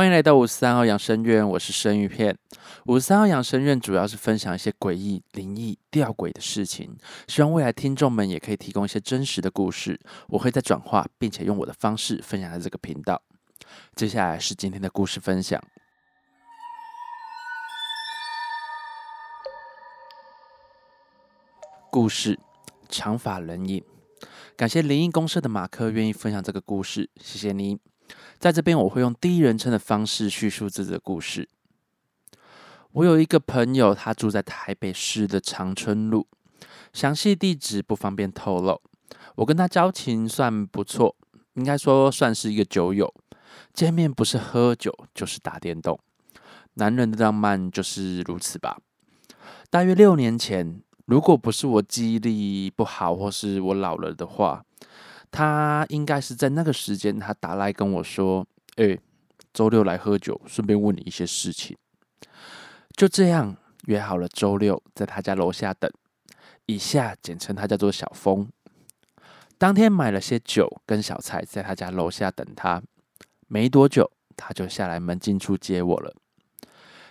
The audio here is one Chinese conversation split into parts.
欢迎来到五十三号养生院，我是生鱼片。五十三号养生院主要是分享一些诡异、灵异、吊诡的事情，希望未来听众们也可以提供一些真实的故事，我会再转化，并且用我的方式分享在这个频道。接下来是今天的故事分享。故事：长发人影。感谢灵异公社的马克愿意分享这个故事，谢谢你。在这边，我会用第一人称的方式叙述自己的故事。我有一个朋友，他住在台北市的长春路，详细地址不方便透露。我跟他交情算不错，应该说算是一个酒友。见面不是喝酒，就是打电动。男人的浪漫就是如此吧。大约六年前，如果不是我记忆力不好，或是我老了的话。他应该是在那个时间，他打来跟我说：“哎，周六来喝酒，顺便问你一些事情。”就这样约好了周六在他家楼下等，以下简称他叫做小峰。当天买了些酒跟小菜，在他家楼下等他。没多久，他就下来门禁处接我了，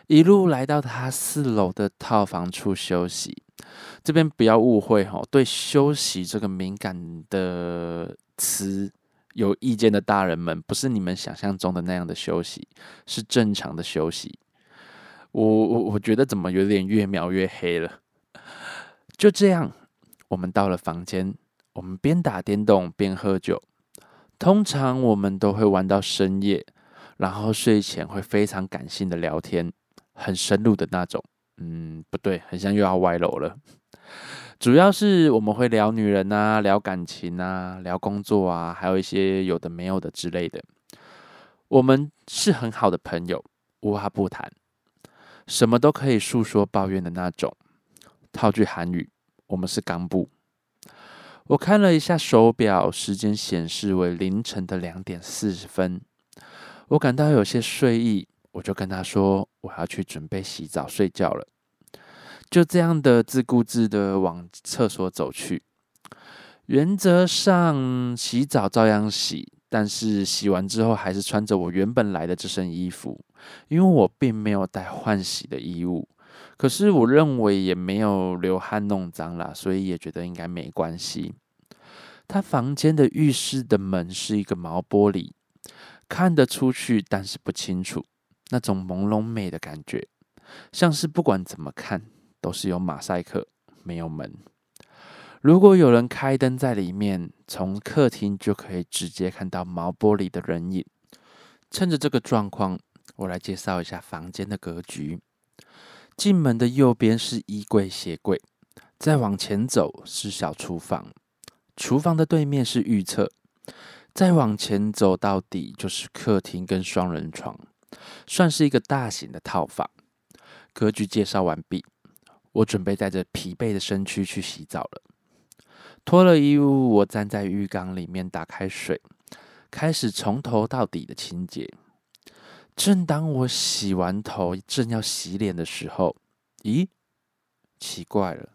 一路来到他四楼的套房处休息。这边不要误会哈，对“休息”这个敏感的词有意见的大人们，不是你们想象中的那样的休息，是正常的休息。我我我觉得怎么有点越描越黑了。就这样，我们到了房间，我们边打电动边喝酒。通常我们都会玩到深夜，然后睡前会非常感性的聊天，很深入的那种。嗯，不对，很像又要歪楼了。主要是我们会聊女人啊，聊感情啊，聊工作啊，还有一些有的没有的之类的。我们是很好的朋友，无话不谈，什么都可以诉说抱怨的那种。套句韩语，我们是刚部。我看了一下手表，时间显示为凌晨的两点四十分，我感到有些睡意。我就跟他说，我要去准备洗澡睡觉了。就这样的自顾自的往厕所走去。原则上洗澡照样洗，但是洗完之后还是穿着我原本来的这身衣服，因为我并没有带换洗的衣物。可是我认为也没有流汗弄脏了，所以也觉得应该没关系。他房间的浴室的门是一个毛玻璃，看得出去，但是不清楚。那种朦胧美的感觉，像是不管怎么看都是有马赛克，没有门。如果有人开灯在里面，从客厅就可以直接看到毛玻璃的人影。趁着这个状况，我来介绍一下房间的格局。进门的右边是衣柜、鞋柜，再往前走是小厨房，厨房的对面是浴厕，再往前走到底就是客厅跟双人床。算是一个大型的套房。格局介绍完毕，我准备带着疲惫的身躯去洗澡了。脱了衣物，我站在浴缸里面，打开水，开始从头到底的清洁。正当我洗完头，正要洗脸的时候，咦，奇怪了，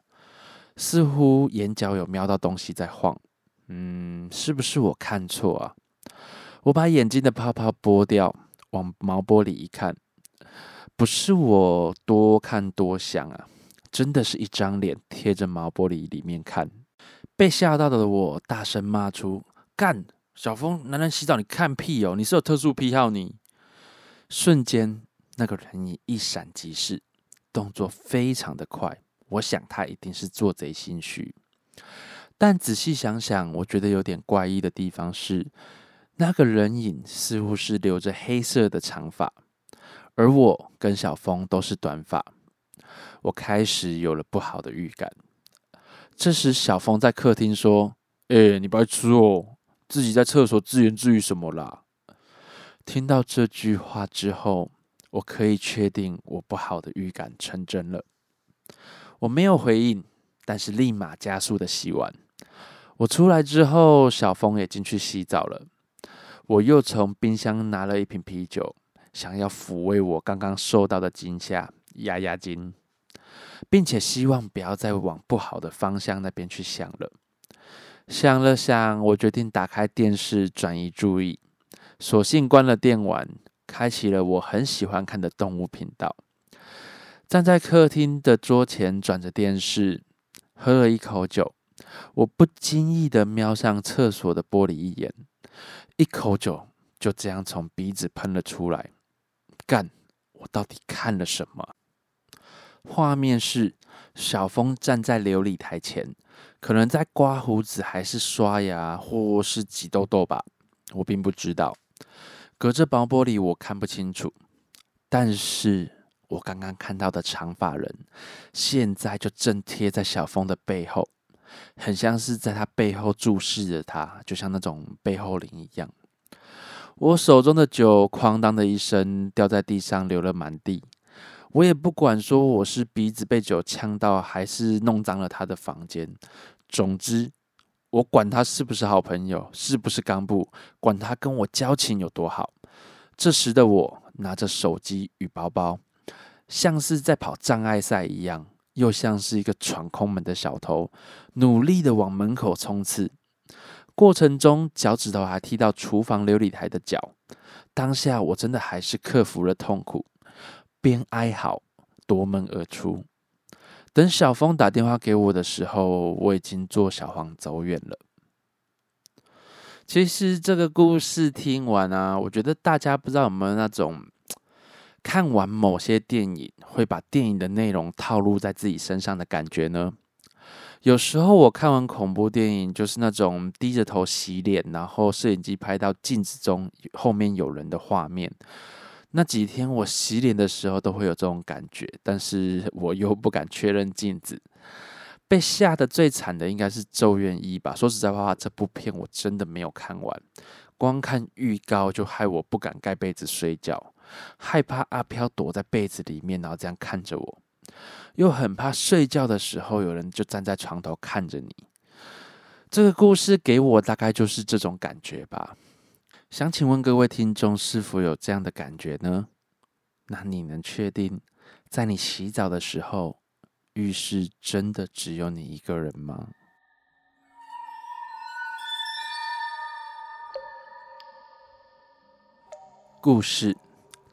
似乎眼角有瞄到东西在晃。嗯，是不是我看错啊？我把眼睛的泡泡剥掉。往毛玻璃一看，不是我多看多想啊，真的是一张脸贴着毛玻璃里面看。被吓到的我大声骂出：“干，小峰，男人洗澡你看屁哦！你是有特殊癖好？你瞬间那个人影一闪即逝，动作非常的快。我想他一定是做贼心虚。但仔细想想，我觉得有点怪异的地方是。”那个人影似乎是留着黑色的长发，而我跟小峰都是短发。我开始有了不好的预感。这时，小峰在客厅说：“哎，你白痴哦，自己在厕所自言自语什么啦？”听到这句话之后，我可以确定我不好的预感成真了。我没有回应，但是立马加速的洗完。我出来之后，小峰也进去洗澡了。我又从冰箱拿了一瓶啤酒，想要抚慰我刚刚受到的惊吓，压压惊，并且希望不要再往不好的方向那边去想了。想了想，我决定打开电视转移注意，索性关了电玩，开启了我很喜欢看的动物频道。站在客厅的桌前，转着电视，喝了一口酒，我不经意的瞄向厕所的玻璃一眼，一口酒就这样从鼻子喷了出来。干！我到底看了什么？画面是小峰站在琉璃台前，可能在刮胡子，还是刷牙，或是挤痘痘吧，我并不知道。隔着薄玻璃，我看不清楚。但是我刚刚看到的长发人，现在就正贴在小峰的背后，很像是在他背后注视着他，就像那种背后灵一样。我手中的酒哐当的一声掉在地上，流了满地。我也不管说我是鼻子被酒呛到，还是弄脏了他的房间。总之，我管他是不是好朋友，是不是干部，管他跟我交情有多好。这时的我拿着手机与包包，像是在跑障碍赛一样，又像是一个闯空门的小偷，努力的往门口冲刺。过程中，脚趾头还踢到厨房琉璃台的脚。当下，我真的还是克服了痛苦，边哀嚎夺门而出。等小峰打电话给我的时候，我已经坐小黄走远了。其实这个故事听完啊，我觉得大家不知道有没有那种看完某些电影，会把电影的内容套路在自己身上的感觉呢？有时候我看完恐怖电影，就是那种低着头洗脸，然后摄影机拍到镜子中后面有人的画面。那几天我洗脸的时候都会有这种感觉，但是我又不敢确认镜子。被吓得最惨的应该是《咒怨一》吧。说实在话，这部片我真的没有看完，光看预告就害我不敢盖被子睡觉，害怕阿飘躲在被子里面，然后这样看着我。又很怕睡觉的时候有人就站在床头看着你。这个故事给我大概就是这种感觉吧。想请问各位听众是否有这样的感觉呢？那你能确定在你洗澡的时候，浴室真的只有你一个人吗？故事：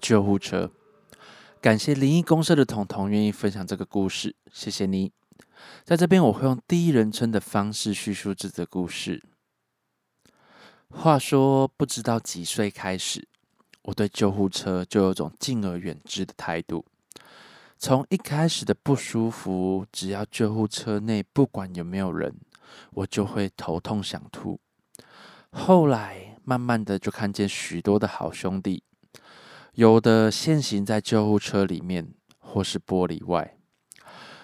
救护车。感谢灵异公社的彤彤愿意分享这个故事，谢谢你。在这边，我会用第一人称的方式叙述这则故事。话说，不知道几岁开始，我对救护车就有种敬而远之的态度。从一开始的不舒服，只要救护车内不管有没有人，我就会头痛想吐。后来，慢慢的就看见许多的好兄弟。有的现行在救护车里面，或是玻璃外，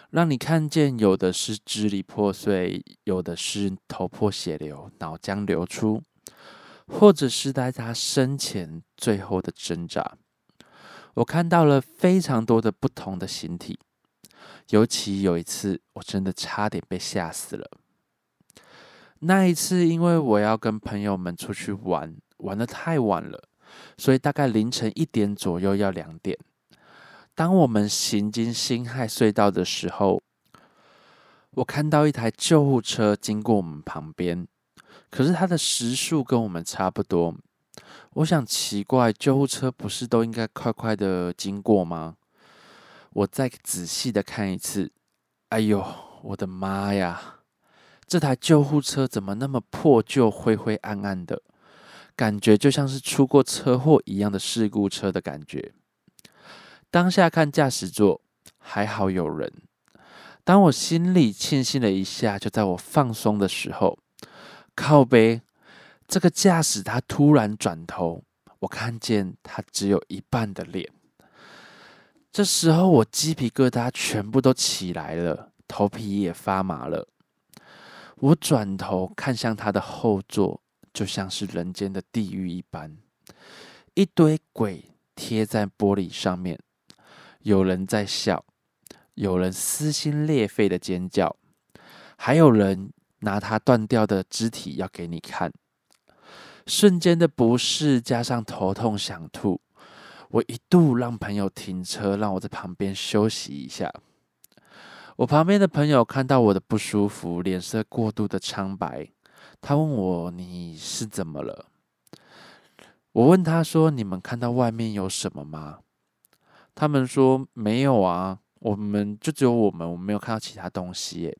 让你看见；有的是支离破碎，有的是头破血流、脑浆流出，或者是在他生前最后的挣扎。我看到了非常多的不同的形体，尤其有一次，我真的差点被吓死了。那一次，因为我要跟朋友们出去玩，玩的太晚了。所以大概凌晨一点左右要两点，当我们行经辛亥隧道的时候，我看到一台救护车经过我们旁边，可是它的时速跟我们差不多。我想奇怪，救护车不是都应该快快的经过吗？我再仔细的看一次，哎呦，我的妈呀！这台救护车怎么那么破旧、灰灰暗暗的？感觉就像是出过车祸一样的事故车的感觉。当下看驾驶座还好有人，当我心里庆幸了一下，就在我放松的时候，靠背这个驾驶他突然转头，我看见他只有一半的脸。这时候我鸡皮疙瘩全部都起来了，头皮也发麻了。我转头看向他的后座。就像是人间的地狱一般，一堆鬼贴在玻璃上面，有人在笑，有人撕心裂肺的尖叫，还有人拿他断掉的肢体要给你看。瞬间的不适加上头痛想吐，我一度让朋友停车，让我在旁边休息一下。我旁边的朋友看到我的不舒服，脸色过度的苍白。他问我：“你是怎么了？”我问他说：“你们看到外面有什么吗？”他们说：“没有啊，我们就只有我们，我没有看到其他东西。”耶。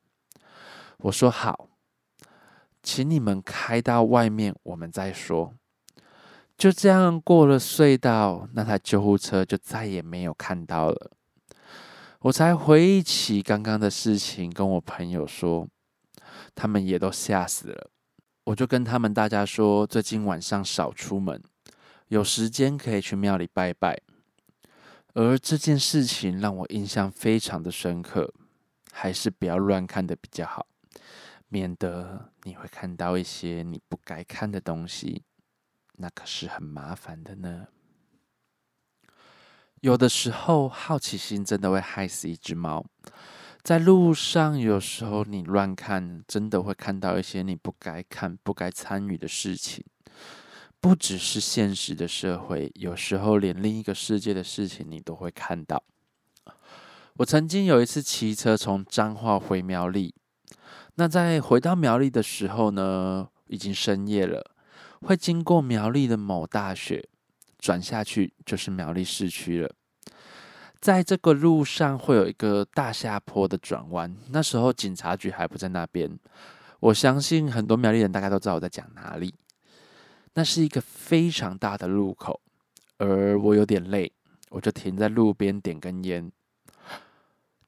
我说：“好，请你们开到外面，我们再说。”就这样过了隧道，那台救护车就再也没有看到了。我才回忆起刚刚的事情，跟我朋友说，他们也都吓死了。我就跟他们大家说，最近晚上少出门，有时间可以去庙里拜拜。而这件事情让我印象非常的深刻，还是不要乱看的比较好，免得你会看到一些你不该看的东西。那可是很麻烦的呢。有的时候，好奇心真的会害死一只猫。在路上，有时候你乱看，真的会看到一些你不该看、不该参与的事情。不只是现实的社会，有时候连另一个世界的事情你都会看到。我曾经有一次骑车从彰化回苗栗，那在回到苗栗的时候呢，已经深夜了。会经过苗栗的某大学，转下去就是苗栗市区了。在这个路上会有一个大下坡的转弯，那时候警察局还不在那边。我相信很多苗栗人大概都知道我在讲哪里。那是一个非常大的路口，而我有点累，我就停在路边点根烟。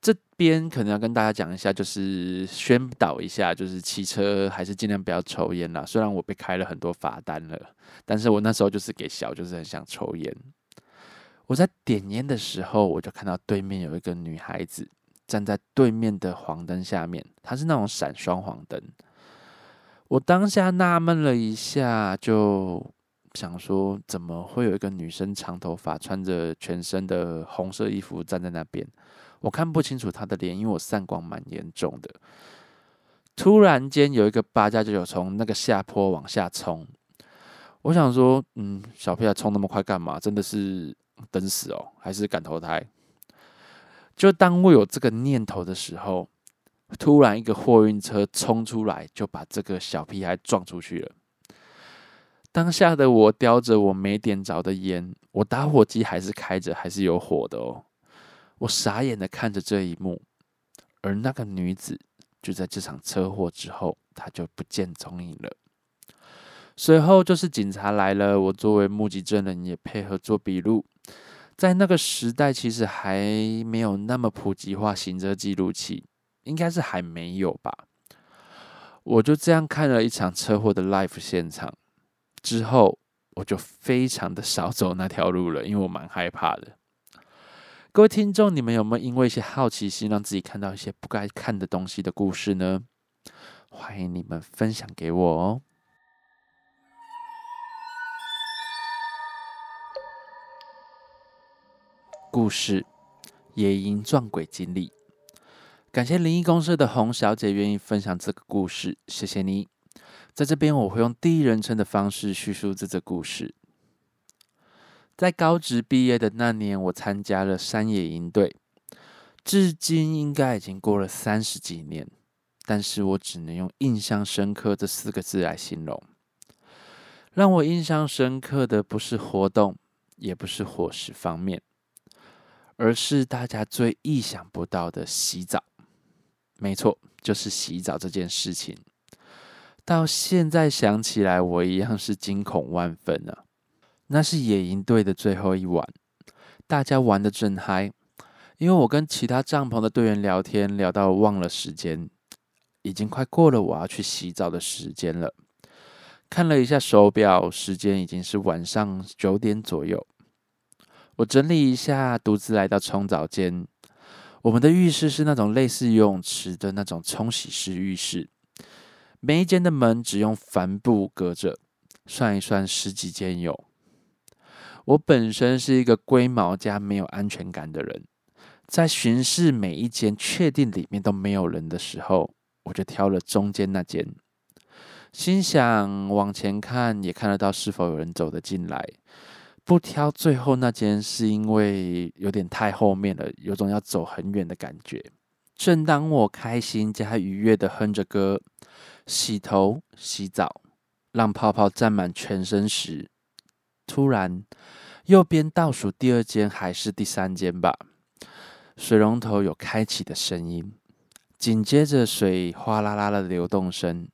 这边可能要跟大家讲一下，就是宣导一下，就是骑车还是尽量不要抽烟啦。虽然我被开了很多罚单了，但是我那时候就是给小，就是很想抽烟。我在点烟的时候，我就看到对面有一个女孩子站在对面的黄灯下面，她是那种闪双黄灯。我当下纳闷了一下，就想说，怎么会有一个女生长头发，穿着全身的红色衣服站在那边？我看不清楚她的脸，因为我散光蛮严重的。突然间，有一个八加九从那个下坡往下冲。我想说，嗯，小屁孩冲那么快干嘛？真的是等死哦，还是赶投胎？就当我有这个念头的时候，突然一个货运车冲出来，就把这个小屁孩撞出去了。当下的我叼着我没点着的烟，我打火机还是开着，还是有火的哦。我傻眼的看着这一幕，而那个女子就在这场车祸之后，她就不见踪影了。随后就是警察来了，我作为目击证人也配合做笔录。在那个时代，其实还没有那么普及化行车记录器，应该是还没有吧。我就这样看了一场车祸的 live 现场，之后我就非常的少走那条路了，因为我蛮害怕的。各位听众，你们有没有因为一些好奇心，让自己看到一些不该看的东西的故事呢？欢迎你们分享给我哦。故事：野营撞鬼经历。感谢灵异公社的洪小姐愿意分享这个故事，谢谢你。在这边，我会用第一人称的方式叙述这则故事。在高职毕业的那年，我参加了山野营队，至今应该已经过了三十几年，但是我只能用印象深刻这四个字来形容。让我印象深刻的不是活动，也不是伙食方面，而是大家最意想不到的洗澡。没错，就是洗澡这件事情。到现在想起来，我一样是惊恐万分啊！那是野营队的最后一晚，大家玩的正嗨，因为我跟其他帐篷的队员聊天，聊到忘了时间，已经快过了我要去洗澡的时间了。看了一下手表，时间已经是晚上九点左右。我整理一下，独自来到冲澡间。我们的浴室是那种类似游泳池的那种冲洗式浴室，每一间的门只用帆布隔着，算一算十几间有。我本身是一个龟毛加没有安全感的人，在巡视每一间，确定里面都没有人的时候，我就挑了中间那间，心想往前看也看得到是否有人走得进来，不挑最后那间是因为有点太后面了，有种要走很远的感觉。正当我开心加愉悦的哼着歌，洗头洗澡，让泡泡占满全身时，突然，右边倒数第二间还是第三间吧，水龙头有开启的声音，紧接着水哗啦啦的流动声。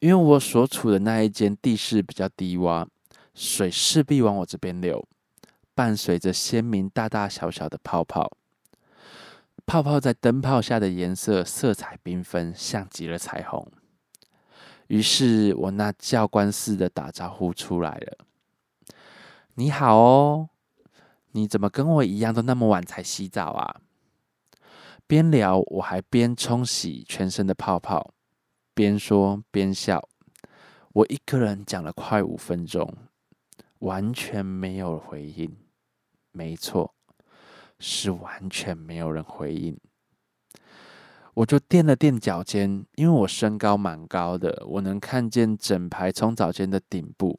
因为我所处的那一间地势比较低洼，水势必往我这边流，伴随着鲜明大大小小的泡泡。泡泡在灯泡下的颜色色彩缤纷，像极了彩虹。于是我那教官似的打招呼出来了：“你好哦，你怎么跟我一样都那么晚才洗澡啊？”边聊我还边冲洗全身的泡泡，边说边笑。我一个人讲了快五分钟，完全没有回应。没错。是完全没有人回应，我就垫了垫脚尖，因为我身高蛮高的，我能看见整排冲澡间的顶部。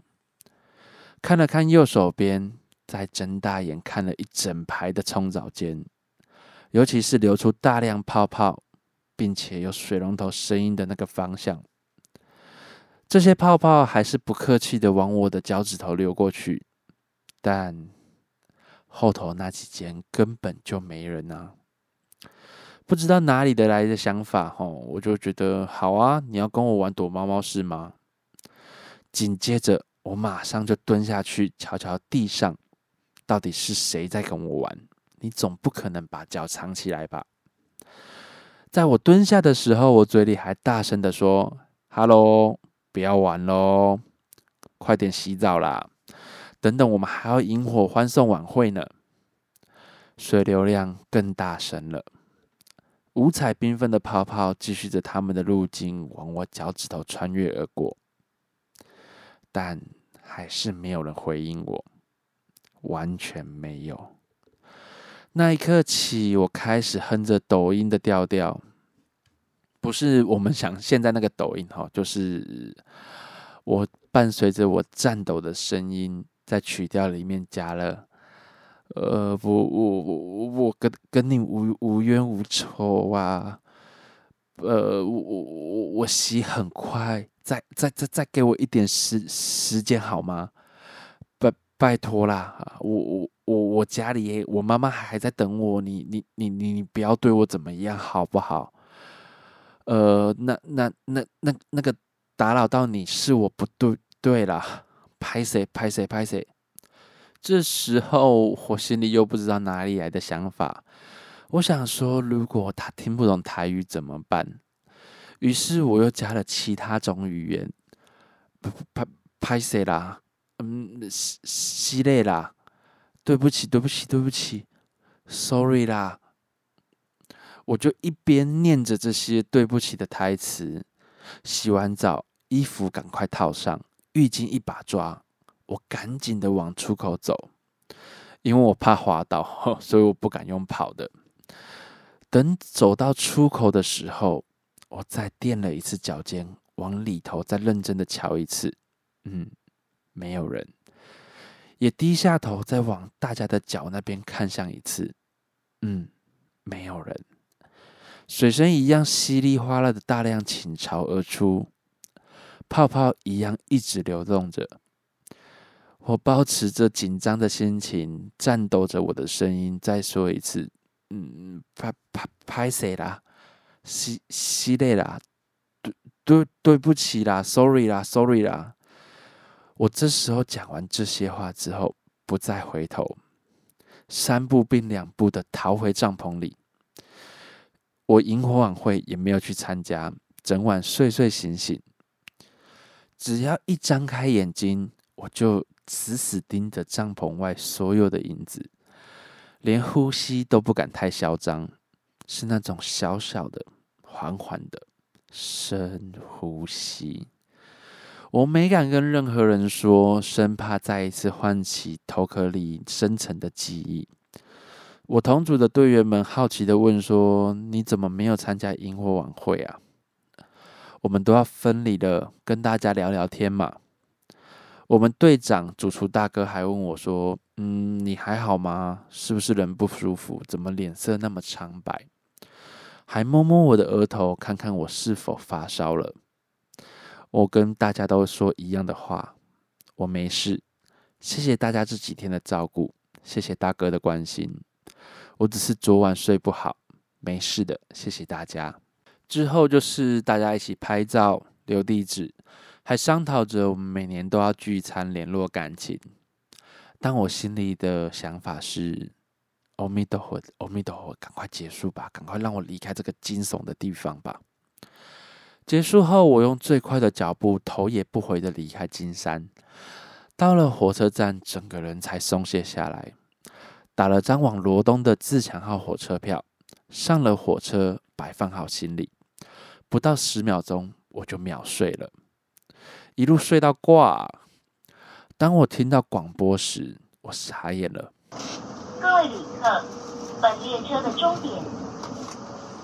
看了看右手边，再睁大眼看了一整排的冲澡间，尤其是流出大量泡泡，并且有水龙头声音的那个方向，这些泡泡还是不客气的往我的脚趾头流过去，但。后头那几间根本就没人啊！不知道哪里的来的想法，吼，我就觉得好啊！你要跟我玩躲猫猫是吗？紧接着，我马上就蹲下去瞧瞧地上，到底是谁在跟我玩？你总不可能把脚藏起来吧？在我蹲下的时候，我嘴里还大声的说：“Hello，不要玩喽，快点洗澡啦！”等等，我们还要萤火欢送晚会呢。水流量更大声了，五彩缤纷的泡泡继续着他们的路径往我脚趾头穿越而过，但还是没有人回应我，完全没有。那一刻起，我开始哼着抖音的调调，不是我们想现在那个抖音哈，就是我伴随着我颤抖的声音。在曲调里面加了，呃，我我我我跟跟你无无冤无仇啊，呃，我我我我洗很快，再再再再给我一点时时间好吗？拜拜托啦，我我我我家里我妈妈还在等我，你你你你你不要对我怎么样好不好？呃，那那那那那个打扰到你是我不对对啦。拍谁拍谁拍谁！这时候我心里又不知道哪里来的想法，我想说，如果他听不懂台语怎么办？于是我又加了其他种语言，拍拍谁啦？嗯，吸吸泪啦？对不起，对不起，对不起，sorry 啦！我就一边念着这些对不起的台词，洗完澡，衣服赶快套上。浴巾一把抓，我赶紧的往出口走，因为我怕滑倒，所以我不敢用跑的。等走到出口的时候，我再垫了一次脚尖，往里头再认真的瞧一次，嗯，没有人，也低下头再往大家的脚那边看向一次，嗯，没有人。水声一样稀里哗啦的大量倾巢而出。泡泡一样一直流动着，我保持着紧张的心情，颤抖着我的声音，再说一次，嗯，拍拍拍谁啦？吸吸泪啦？对对对不起啦，sorry 啦，sorry 啦。我这时候讲完这些话之后，不再回头，三步并两步的逃回帐篷里。我萤火晚会也没有去参加，整晚睡睡醒醒。只要一张开眼睛，我就死死盯着帐篷外所有的影子，连呼吸都不敢太嚣张，是那种小小的、缓缓的深呼吸。我没敢跟任何人说，生怕再一次唤起头壳里深层的记忆。我同组的队员们好奇的问说：“你怎么没有参加萤火晚会啊？”我们都要分离了，跟大家聊聊天嘛。我们队长主厨大哥还问我说：“嗯，你还好吗？是不是人不舒服？怎么脸色那么苍白？”还摸摸我的额头，看看我是否发烧了。我跟大家都说一样的话：我没事，谢谢大家这几天的照顾，谢谢大哥的关心。我只是昨晚睡不好，没事的，谢谢大家。之后就是大家一起拍照、留地址，还商讨着我们每年都要聚餐联络感情。但我心里的想法是：阿弥陀佛，阿弥陀佛，赶快结束吧，赶快让我离开这个惊悚的地方吧。结束后，我用最快的脚步，头也不回的离开金山。到了火车站，整个人才松懈下来，打了张往罗东的自强号火车票，上了火车，摆放好行李，不到十秒钟，我就秒睡了，一路睡到挂。当我听到广播时，我傻眼了。各位旅客，本列车的终点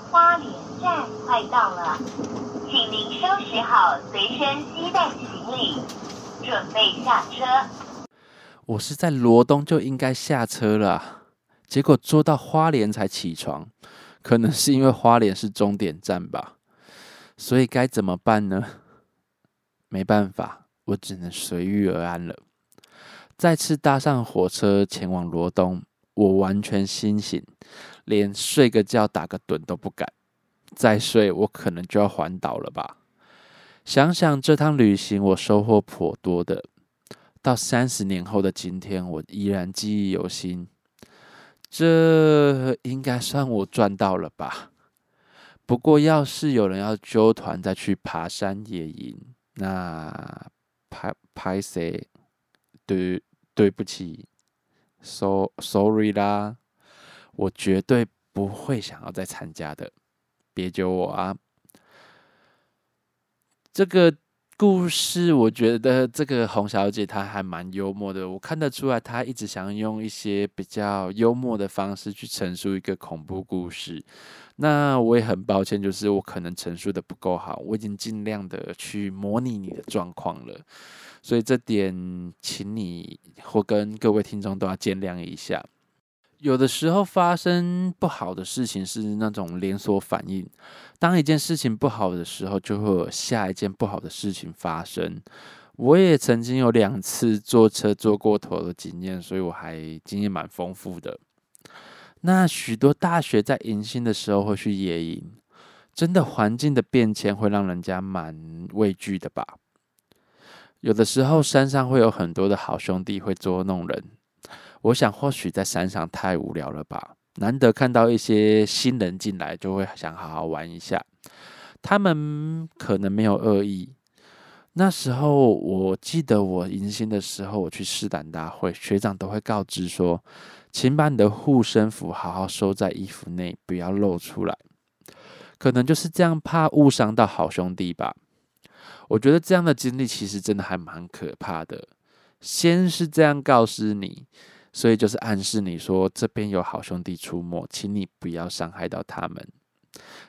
花莲站快到了，请您收拾好随身携带行李。准备下车。我是在罗东就应该下车了，结果坐到花莲才起床，可能是因为花莲是终点站吧。所以该怎么办呢？没办法，我只能随遇而安了。再次搭上火车前往罗东，我完全清醒，连睡个觉、打个盹都不敢。再睡，我可能就要环岛了吧。想想这趟旅行，我收获颇多的。到三十年后的今天，我依然记忆犹新。这应该算我赚到了吧？不过，要是有人要揪团再去爬山野营，那拍拍谁？对对不起，so sorry 啦，我绝对不会想要再参加的。别揪我啊！这个故事，我觉得这个洪小姐她还蛮幽默的。我看得出来，她一直想用一些比较幽默的方式去陈述一个恐怖故事。那我也很抱歉，就是我可能陈述的不够好。我已经尽量的去模拟你的状况了，所以这点，请你或跟各位听众都要见谅一下。有的时候发生不好的事情是那种连锁反应，当一件事情不好的时候，就会有下一件不好的事情发生。我也曾经有两次坐车坐过头的经验，所以我还经验蛮丰富的。那许多大学在迎新的时候会去野营，真的环境的变迁会让人家蛮畏惧的吧？有的时候山上会有很多的好兄弟会捉弄人。我想，或许在山上太无聊了吧？难得看到一些新人进来，就会想好好玩一下。他们可能没有恶意。那时候，我记得我迎新的时候，我去试胆大会，学长都会告知说，请把你的护身符好好收在衣服内，不要露出来。可能就是这样，怕误伤到好兄弟吧。我觉得这样的经历其实真的还蛮可怕的。先是这样告知你。所以就是暗示你说这边有好兄弟出没，请你不要伤害到他们，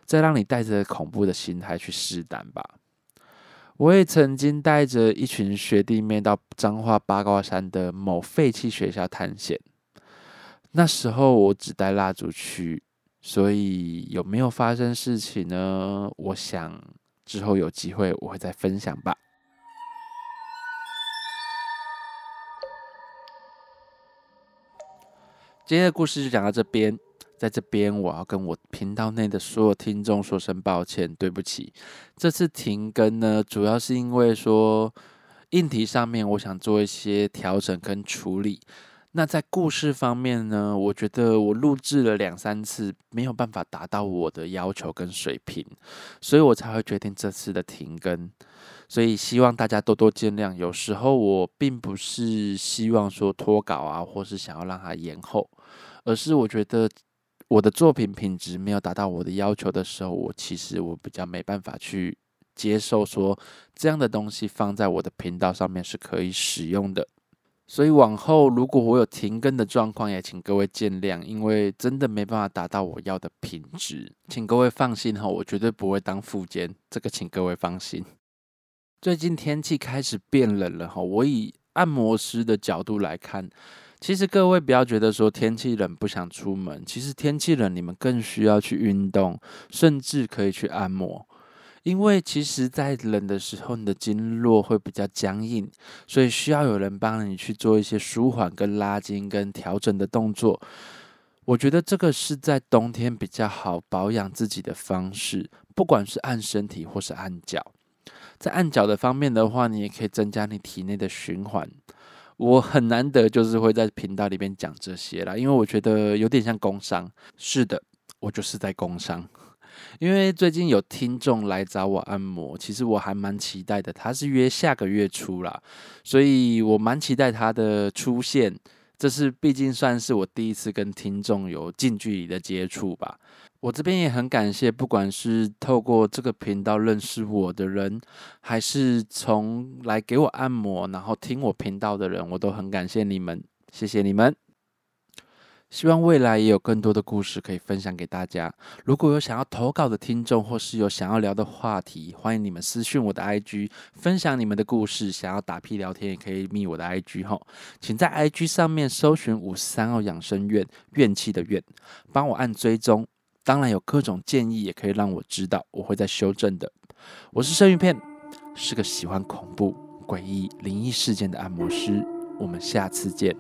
再让你带着恐怖的心态去试胆吧。我也曾经带着一群学弟妹到彰化八卦山的某废弃学校探险，那时候我只带蜡烛去，所以有没有发生事情呢？我想之后有机会我会再分享吧。今天的故事就讲到这边，在这边我要跟我频道内的所有听众说声抱歉，对不起。这次停更呢，主要是因为说硬题上面我想做一些调整跟处理。那在故事方面呢，我觉得我录制了两三次，没有办法达到我的要求跟水平，所以我才会决定这次的停更。所以希望大家多多见谅。有时候我并不是希望说脱稿啊，或是想要让它延后，而是我觉得我的作品品质没有达到我的要求的时候，我其实我比较没办法去接受说这样的东西放在我的频道上面是可以使用的。所以往后如果我有停更的状况，也请各位见谅，因为真的没办法达到我要的品质，请各位放心哈，我绝对不会当副监，这个请各位放心。最近天气开始变冷了哈，我以按摩师的角度来看，其实各位不要觉得说天气冷不想出门，其实天气冷你们更需要去运动，甚至可以去按摩，因为其实，在冷的时候，你的经络会比较僵硬，所以需要有人帮你去做一些舒缓、跟拉筋、跟调整的动作。我觉得这个是在冬天比较好保养自己的方式，不管是按身体或是按脚。在按脚的方面的话，你也可以增加你体内的循环。我很难得就是会在频道里面讲这些啦，因为我觉得有点像工伤。是的，我就是在工伤。因为最近有听众来找我按摩，其实我还蛮期待的。他是约下个月初啦，所以我蛮期待他的出现。这是毕竟算是我第一次跟听众有近距离的接触吧。我这边也很感谢，不管是透过这个频道认识我的人，还是从来给我按摩然后听我频道的人，我都很感谢你们，谢谢你们。希望未来也有更多的故事可以分享给大家。如果有想要投稿的听众，或是有想要聊的话题，欢迎你们私讯我的 IG，分享你们的故事。想要打屁聊天，也可以密我的 IG 吼，请在 IG 上面搜寻五十三号养生院怨气的怨，帮我按追踪。当然有各种建议，也可以让我知道，我会在修正的。我是生鱼片，是个喜欢恐怖、诡异、灵异事件的按摩师。我们下次见。